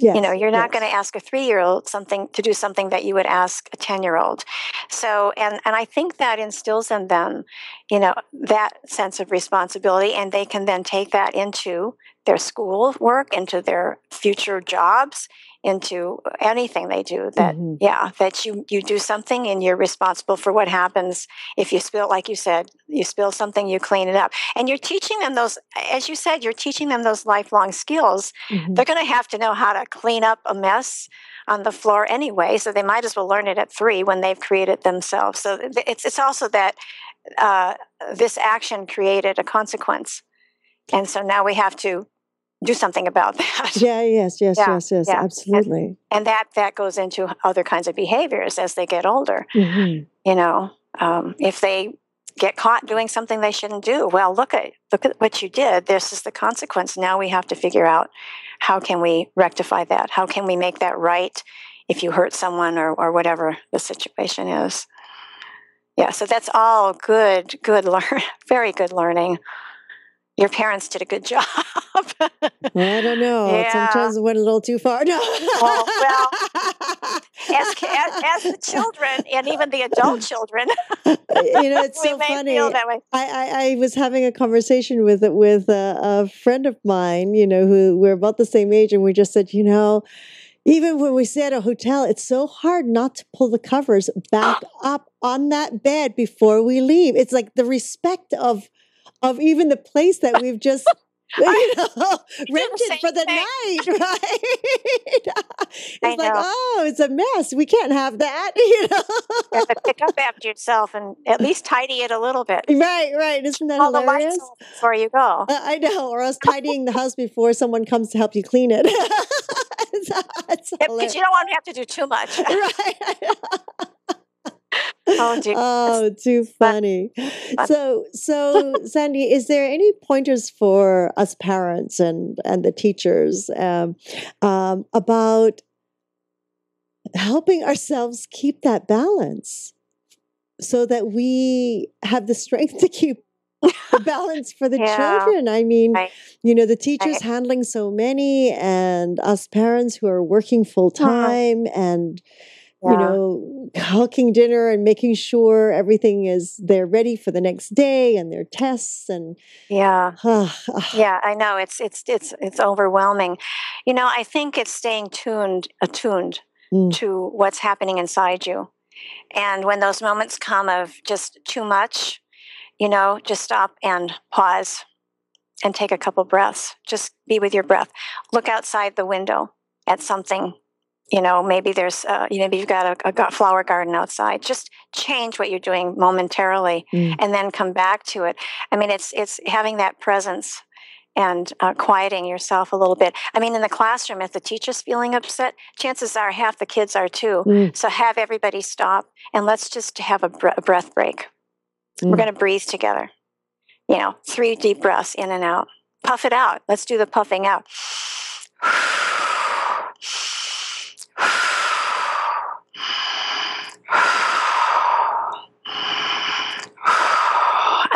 Yes, you know, you're not yes. going to ask a three year old something to do something that you would ask a ten year old. So and and I think that instills in them, you know, that sense of responsibility, and they can then take that into their school work, into their future jobs, into anything they do. That Mhm. yeah, that you you do something and you're responsible for what happens if you spill. Like you said, you spill something, you clean it up, and you're teaching them those. As you said, you're teaching them those lifelong skills Mhm. they're going to have to know how to clean up a mess on the floor anyway so they might as well learn it at three when they've created themselves so it's, it's also that uh, this action created a consequence and so now we have to do something about that. Yeah yes yes Yeah, yes yes yeah. absolutely. and that that goes into other kinds of behaviors as they get older. Mhm. you know um, if they get caught doing something they shouldn't do well look at look at what you did. This is the consequence. Now we have to figure out how can we rectify that? How can we make that right if you hurt someone or, or whatever the situation is? Yeah so that's all good good learn very good learning your parents did a good job I don't know. Yeah. Sometimes it went a little too far. No. Well, well, as, as, as the children and even the adult children you know, it's so funny. feel that way I, I, I was having a conversation with with a, a friend of mine, you know, who we're about the same age, and we just said, you know, even when we stay at a hotel, it's so hard not to pull the covers back up on that bed before we leave. It's like the respect of of even the place that we've just. You know, rented for the thing. night, right? it's I like, know. oh, it's a mess. We can't have that, you know. you have to pick up after yourself and at least tidy it a little bit. right, right. Isn't that All the hilarious? lights before you go. Uh, I know, or else tidying the house before someone comes to help you clean it. it's, it's Because you don't want to have to do too much. right. Oh, oh, too funny. fun. So, so Sandy, is there any pointers for us parents and and the teachers um, um, about helping ourselves keep that balance so that we have the strength to keep the balance for the Yeah. children? I mean, Right. you know, the teachers Right. handling so many, and us parents who are working full time and you know, cooking dinner and making sure everything is they're ready for the next day and their tests and Yeah. ah, ah, Yeah, I know it's it's it's it's overwhelming. You know, I think it's staying tuned, attuned Mm. to what's happening inside you. And when those moments come of just too much, you know, just stop and pause and take a couple breaths. Just be with your breath. Look outside the window at something. You know, maybe there's, uh, you know, maybe you've got a, a flower garden outside. Just change what you're doing momentarily, Mm. and then come back to it. I mean, it's it's having that presence and uh, quieting yourself a little bit. I mean, in the classroom, if the teacher's feeling upset, chances are half the kids are too. Mm. So have everybody stop and let's just have a, br- a breath break. Mm. We're going to breathe together. You know, three deep breaths in and out. Puff it out. Let's do the puffing out.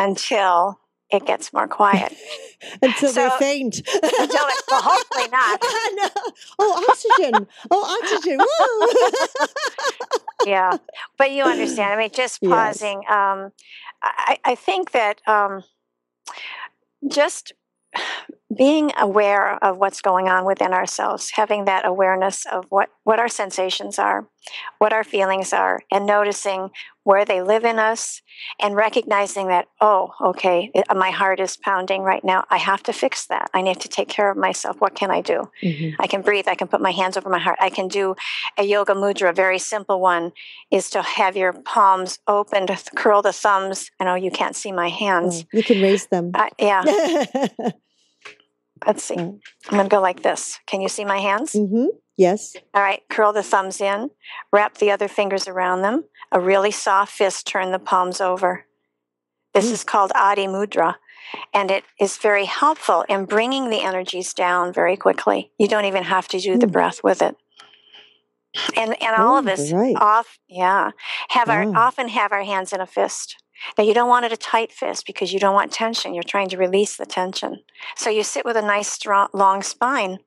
Until it gets more quiet. until they faint. Until it, well, hopefully not. no. Oh, oxygen! Oh, oxygen! Woo! yeah but you understand i mean just Yes. pausing um i i think that um just being aware of what's going on within ourselves having that awareness of what what our sensations are what our feelings are and noticing where they live in us and recognizing that oh okay it, my heart is pounding right now i have to fix that i need to take care of myself what can i do Mhm. I can breathe. I can put my hands over my heart. I can do a yoga mudra. A very simple one is to have your palms open, to curl the thumbs. I know you can't see my hands. Oh, you can raise them. Uh, yeah, let's see. Oh. I'm going to go like this. Can you see my hands? hmm Yes. All right, curl the thumbs in, wrap the other fingers around them. A really soft fist, turn the palms over. This Mm. is called Adi Mudra, and it is very helpful in bringing the energies down very quickly. You don't even have to do the Mm. breath with it. And and all of Oh, us right. off, yeah, have our often have our hands in a fist. Now you don't want it a tight fist because you don't want tension. You're trying to release the tension. So you sit with a nice strong long spine.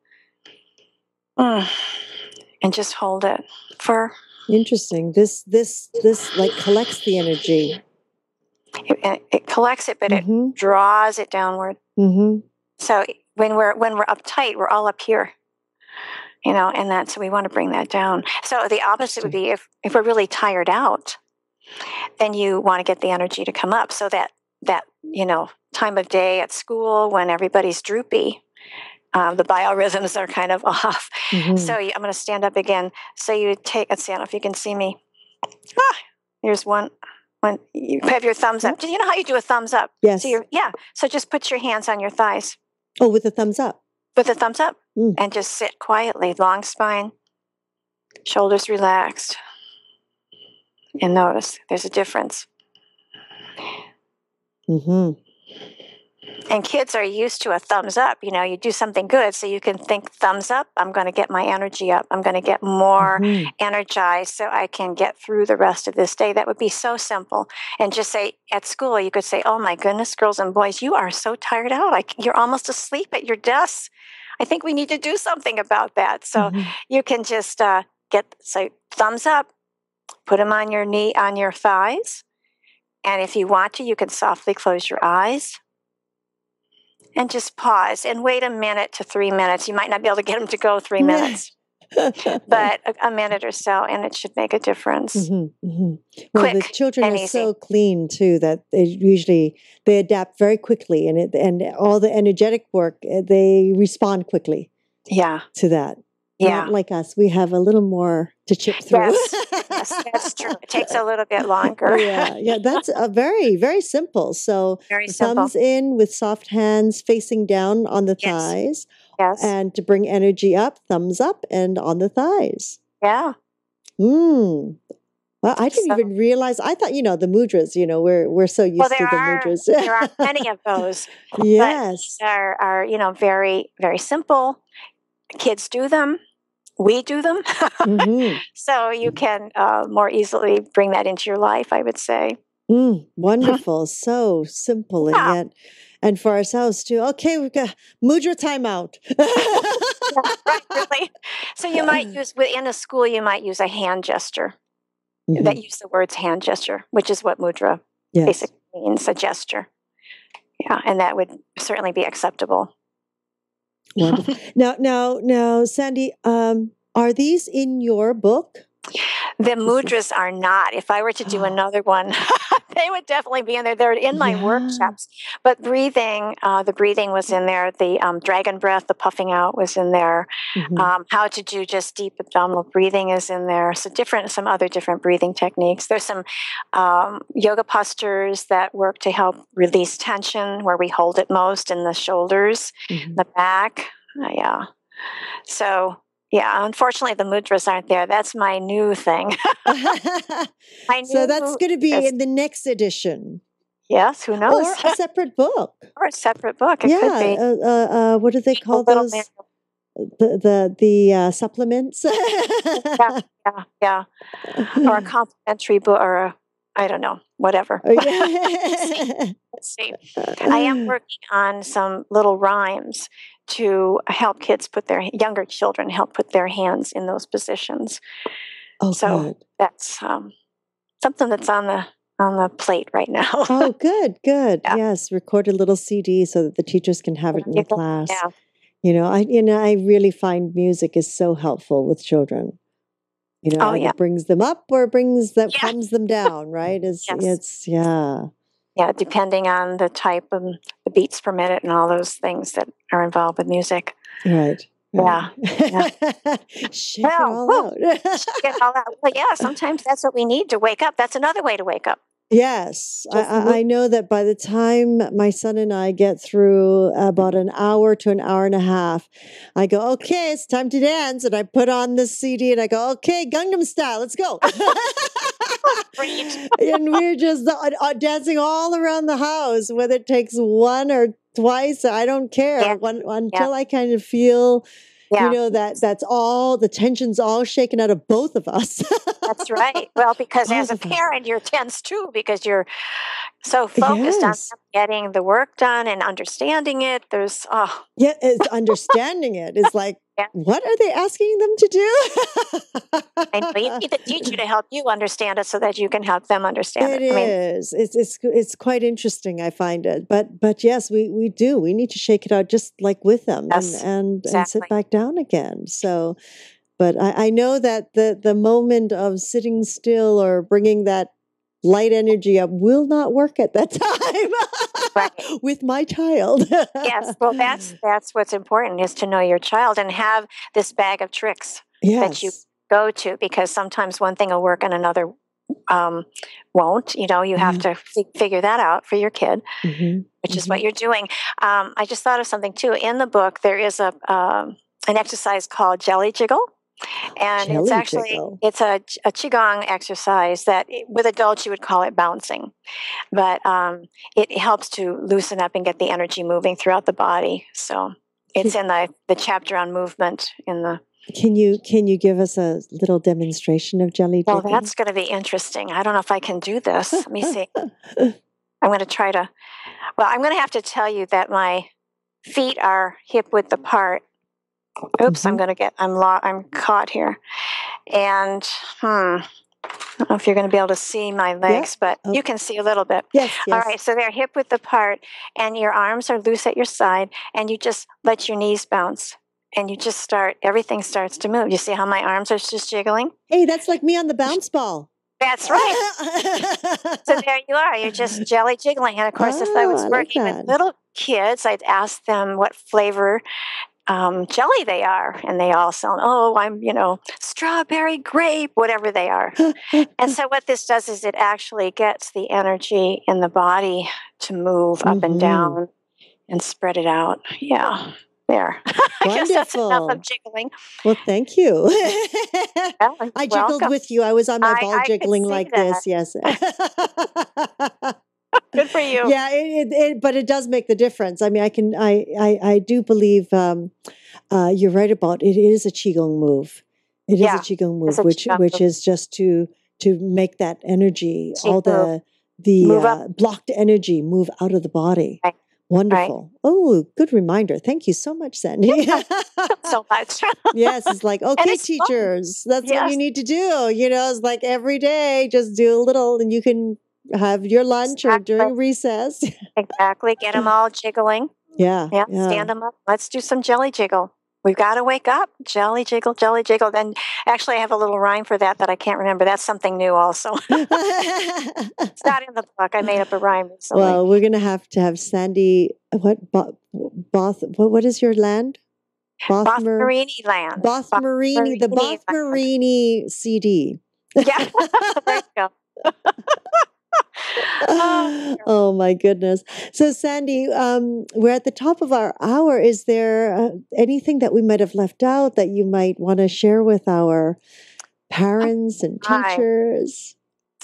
Mm. And just hold it for Interesting. This this this like collects the energy. it, it- it collects it, but it hmm draws it downward. hmm So when we're when we're uptight, we're all up here, you know, and that's so we want to bring that down. So the opposite would be if if we're really tired out, then you want to get the energy to come up. So that that you know time of day at school when everybody's droopy, um, the biorhythms are kind of off. hmm So you, I'm going to stand up again. So you take. Let's see. I don't know if you can see me. Ah, here's one. One. You have your thumbs up. Do you know how you do a thumbs up? yes. So you're, yeah. So just put your hands on your thighs oh, with a thumbs up. with a thumbs up Mm. and just sit quietly, long spine, shoulders relaxed. And notice there's a difference. hmm And kids are used to a thumbs up. You know, you do something good, so you can think, thumbs up, I'm going to get my energy up. I'm going to get more Mhm. energized so I can get through the rest of this day. That would be so simple. And just say at school, you could say, Oh my goodness, girls and boys, you are so tired out. Like you're almost asleep at your desks. I think we need to do something about that. So Mhm. you can just uh, get say thumbs up, put them on your knee on your thighs, and if you want to, you can softly close your eyes and just pause and wait a minute to three minutes. You might not be able to get them to go three minutes, but a, a minute or so, and it should make a difference. Mhm, mhm. Well, the children are easy. so clean too that they usually they adapt very quickly, and it and all the energetic work eh, they respond quickly Yeah, to that. Yeah. Not like us, we have a little more to chip through. Yes, yes, that's true. It takes a little bit longer. yeah, yeah, that's a very very simple. So Very simple. thumbs in with soft hands facing down on the thighs, Yes. and to bring energy up, thumbs up and on the thighs. yeah. Hmm. Well, I didn't So- even realize. I thought, you know, the mudras. You know, we're we're so used Well, to the are mudras. there are many of those. yes. Are are you know very very simple. Kids do them. We do them. Mhm. so you can uh, more easily bring that into your life. I would say. Mm, wonderful. so simple and yet, and for ourselves too. Okay, we've got mudra timeout. right, really. So you might use within a school. You might use a hand gesture Mhm. that use the words hand gesture, which is what mudra Yes. basically means, a gesture. Yeah, and that would certainly be acceptable. Wonderful. now, now, now, Sandy, um, are these in your book? The mudras are not. If I were to do another one, they would definitely be in there. They're in my Yeah. workshops. But breathing, uh, the breathing was in there. The um, dragon breath, the puffing out was in there. Mhm. Um, how to do just deep abdominal breathing is in there. So different, some other different breathing techniques. There's some um, yoga postures that work to help release tension, where we hold it most in the shoulders, Mhm. the back. Uh, yeah. So yeah, unfortunately the mudras aren't there. That's my new thing. my so that's going to be in the next edition yes. Who knows? or a separate book. or a separate book. It yeah. could be. Uh, uh, uh, what do they call those? bit- The the the uh, supplements. Yeah, yeah. Or a complimentary book, or a I don't know, whatever. Oh, yeah. Let's see. I am working on some little rhymes to help kids put their younger children help put their hands in those positions. Oh, so- good. That's um, something that's on the on the plate right now. Oh, good, good. Yeah. Yes, record a little CD so that the teachers can have it in the class. yeah. You know, I you know I really find music is so helpful with children. You know, Oh, yeah. brings them up or brings that Yeah. calms them down. Right? It's Yes. it's yeah. Yeah, depending on the type of the beats per minute and all those things that are involved with music. Right. Yeah, right. Shake it all out. All that. Well, yeah, sometimes that's what we need to wake up. That's another way to wake up. Yes, I, I, know that by the time my son and I get through about an hour to an hour and a half, I go, okay, it's time to dance. And I put on the CD and I go, okay, Gangnam style, let's go. Great. and we're just uh, uh, dancing all around the house, whether it takes one or twice, I don't care. Yeah. One, until I kind of feel, Yeah, you know, that that's all, the tension's all shaken out of both of us. that's right. Well, because as a Both of us. parent, you're tense too because you're so focused Yes. on getting the work done and understanding it. There's oh, Yeah, it's understanding it is like, Yeah. what are they asking them to do? I know you need the teacher to help you understand it so that you can help them understand It it. I mean. It's it's it's quite interesting. I find it, but but yes, we we do. We need to shake it out, just like with them, Yes, and and, and sit back down again. So, but I, I know that the the moment of sitting still or bringing that light energy up will not work at that time with my child. yes. Well, that's that's what's important is to know your child and have this bag of tricks yes. you- go to because sometimes one thing will work and another um, won't. You know, you have Yeah. to fi- figure that out for your kid. Mhm. which is what you're doing. Um, I just thought of something too. In the book, there is a um, an exercise called Jelly Jiggle, and Jelly it's actually it's a, a qigong exercise that with adults you would call it bouncing, but um, it helps to loosen up and get the energy moving throughout the body. So it's in the the chapter on movement in the. Can you can you give us a little demonstration of jelly Well, that's going to be interesting. I don't know if I can do this. Let me see. I'm going to try to. Well, I'm going to have to tell you that my feet are hip width apart. Oops, I'm Mhm. going to get. I'm lo- I'm caught here, and hmm. I don't know if you're going to be able to see my legs, but Oh. you can see a little bit. yes, yes. All right, so they're hip width apart, and your arms are loose at your side, and you just let your knees bounce, and you just start. Everything starts to move. You see how my arms are just jiggling? Hey, that's like me on the bounce ball. That's right. So there you are. You're just jelly jiggling. And of course, if I Oh, was I like working with little kids, I'd ask them what flavor um, jelly they are. And they all sound, oh, I'm, you know, strawberry, grape, whatever they are. and so what this does is it actually gets the energy in the body to move up Mhm. and down and spread it out. Yeah. There. I guess that's enough of jiggling. Well, thank you. Well, I jiggled welcome. with you. I was on my ball I jiggling see like that. this. Yes. Good for you. yeah, it, it, it, but it does make the difference. I mean, I can, I, I, I do believe um, uh, you're right about it. It is a qigong move. It is Yeah, a qigong move, a which Qigong which move. is just to to make that energy, Qi all the the uh, blocked energy, move out of the body. Right, Wonderful. Oh, good reminder. Thank you so much, Sandy. so much. yes, it's like okay, it's fun. teachers, that's what you need to do. You know, it's like every day, just do a little, and you can have your lunch or during recess. exactly. Get them all jiggling. yeah, Yeah, stand them up. Let's do some jelly jiggle. We've got to wake up. Jelly jiggle, jelly jiggle. Then actually, I have a little rhyme for that that I can't remember. That's something new also. it's not in the book. I made up a rhyme recently. well, we're gonna have to have Sandy. What Bo- Both? What, what is your land? Both Marini land. Both Marini, the Bothmarini Both. Marini CD. Yeah. there you go. Oh, oh my goodness. So, Sandy, um, we're at the top of our hour. Is there uh, anything that we might have left out that you might want to share with our parents and teachers?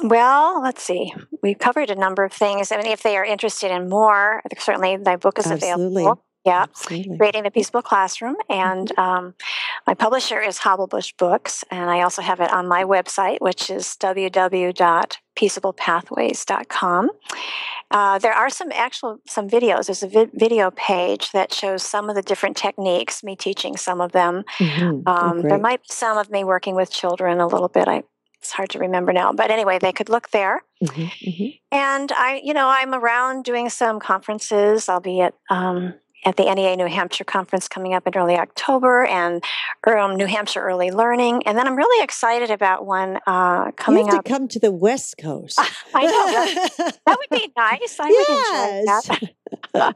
Well, let's see. We've covered a number of things. I mean, if they are interested in more, certainly my book is Absolutely. available. Yeah. Absolutely. Creating the Peaceful Classroom. And um, my publisher is Hobblebush Books. And I also have it on my website, which is www.peaceablepathways.com. Uh, there are some actual some videos. There's a vi- video page that shows some of the different techniques, me teaching some of them. Mhm. Oh, Um, there might be some of me working with children a little bit. I, it's hard to remember now. But anyway, they could look there. Mhm, mhm. And I, you know, I'm around doing some conferences. I'll be at um, at the NEA New Hampshire conference coming up in early October, and um, New Hampshire Early Learning. And then I'm really excited about one uh, coming up. to come to the West Coast. I know that, that would be nice. I yes. would enjoy that.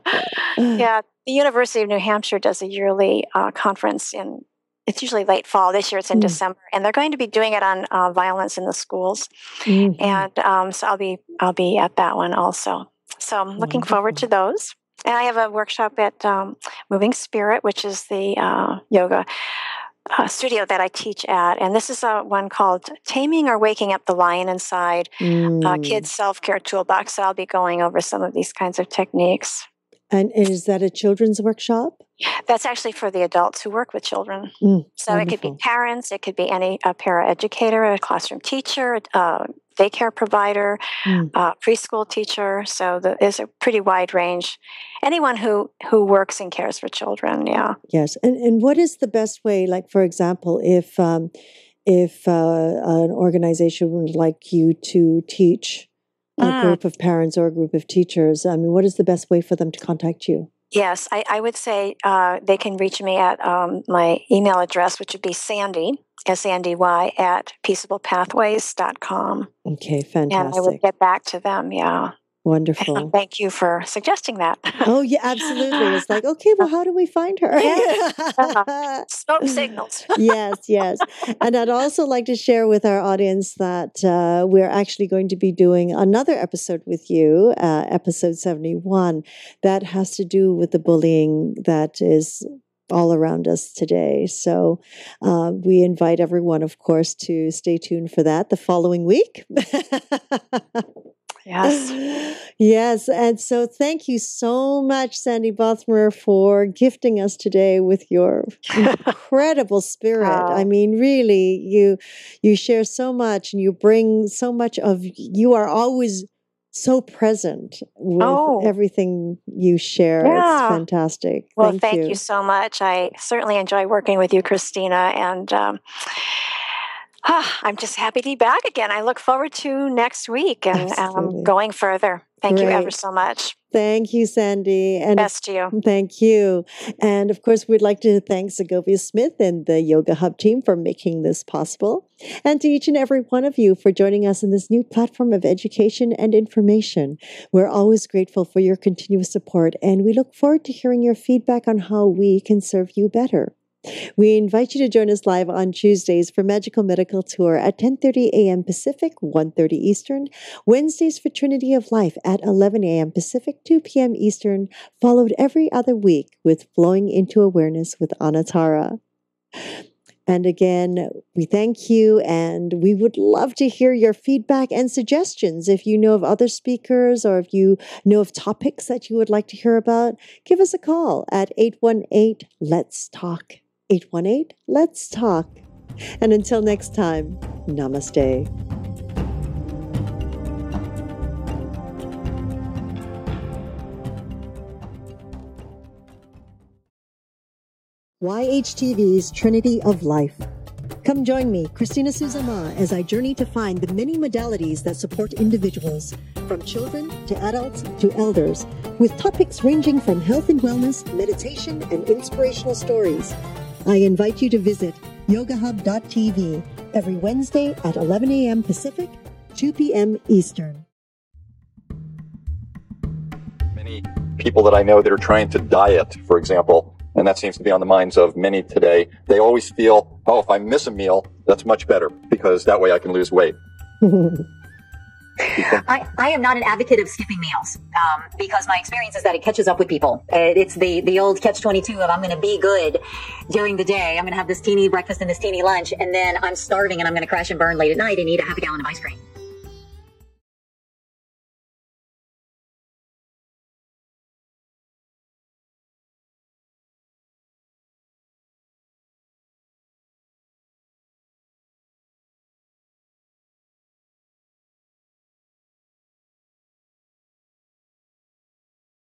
yeah, the University of New Hampshire does a yearly uh, conference in. It's usually late fall. This year it's in Mm. December, and they're going to be doing it on uh, violence in the schools. Mhm. and um, so I'll be I'll be at that one also. So I'm looking forward to those. And I have a workshop at um, Moving Spirit, which is the uh, yoga uh, studio that I teach at, and this is a one called "Taming or Waking Up the Lion Inside" uh, Mm. Kids Self Care Toolbox. So I'll be going over some of these kinds of techniques. And, is that a children's workshop? That's actually for the adults who work with children. Mm, So it could be parents, it could be any a paraeducator, a classroom teacher, a daycare provider, Mm. uh, preschool teacher. So the, there's a pretty wide range. Anyone who who works and cares for children. Yeah. Yes, and and what is the best way? Like, for example, if um, if uh, an organization would like you to teach a Mm. group of parents or a group of teachers, I mean, what is the best way for them to contact you? Yes, I, I would say uh, they can reach me at um, my email address, which would be Sandy S A N D Y at peaceablepathways.com. Okay, fantastic. And I would get back to them. Yeah. wonderful. Thank you for suggesting that. Oh yeah, absolutely. It's like, okay, well, how do we find her? Smoke signals. yes, yes. And I'd also like to share with our audience that uh, we're actually going to be doing another episode with you, uh, episode 71, that has to do with the bullying that is all around us today. So uh, we invite everyone, of course, to stay tuned for that the following week. Yes. Yes. And so thank you so much, Sandy Bothmer, for gifting us today with your incredible spirit. Oh. I mean, really, you you share so much and you bring so much of you are always so present with Oh. everything you share. Yeah. It's fantastic. Well, thank, thank, you. so much. I certainly enjoy working with you, Christina, and um, ah, I'm just happy to be back again. I look forward to next week and um, going further. Thank you ever so much. Thank you, Sandy. And Best to you. Thank you. And of course, we'd like to thank Segovia Smith and the Yoga Hub team for making this possible. And to each and every one of you for joining us in this new platform of education and information. We're always grateful for your continuous support, and we look forward to hearing your feedback on how we can serve you better. We invite you to join us live on Tuesdays for Magical Medical Tour at 10:30 a.m. Pacific, 1:30 Eastern, Wednesdays for Trinity of Life at 11 a.m. Pacific, 2 p.m. Eastern, followed every other week with Flowing into Awareness with Anatara. And again, we thank you and we would love to hear your feedback and suggestions. If you know of other speakers or if you know of topics that you would like to hear about, give us a call at 818 Let's Talk. 818 Let's Talk. And until next time, namaste. YHTV's Trinity of Life. Come join me, Christina Suzama, as I journey to find the many modalities that support individuals, from children to adults to elders, with topics ranging from health and wellness, meditation, and inspirational stories. I invite you to visit yogahub.tv every Wednesday at 11 a.m. Pacific, 2 p.m. Eastern. Many people that I know that are trying to diet, for example, and that seems to be on the minds of many today, they always feel, oh, if I miss a meal, that's much better because that way I can lose weight. I, I am not an advocate of skipping meals um, because my experience is that it catches up with people. It's the, the old catch 22 of I'm going to be good during the day. I'm going to have this teeny breakfast and this teeny lunch, and then I'm starving and I'm going to crash and burn late at night and eat a half a gallon of ice cream.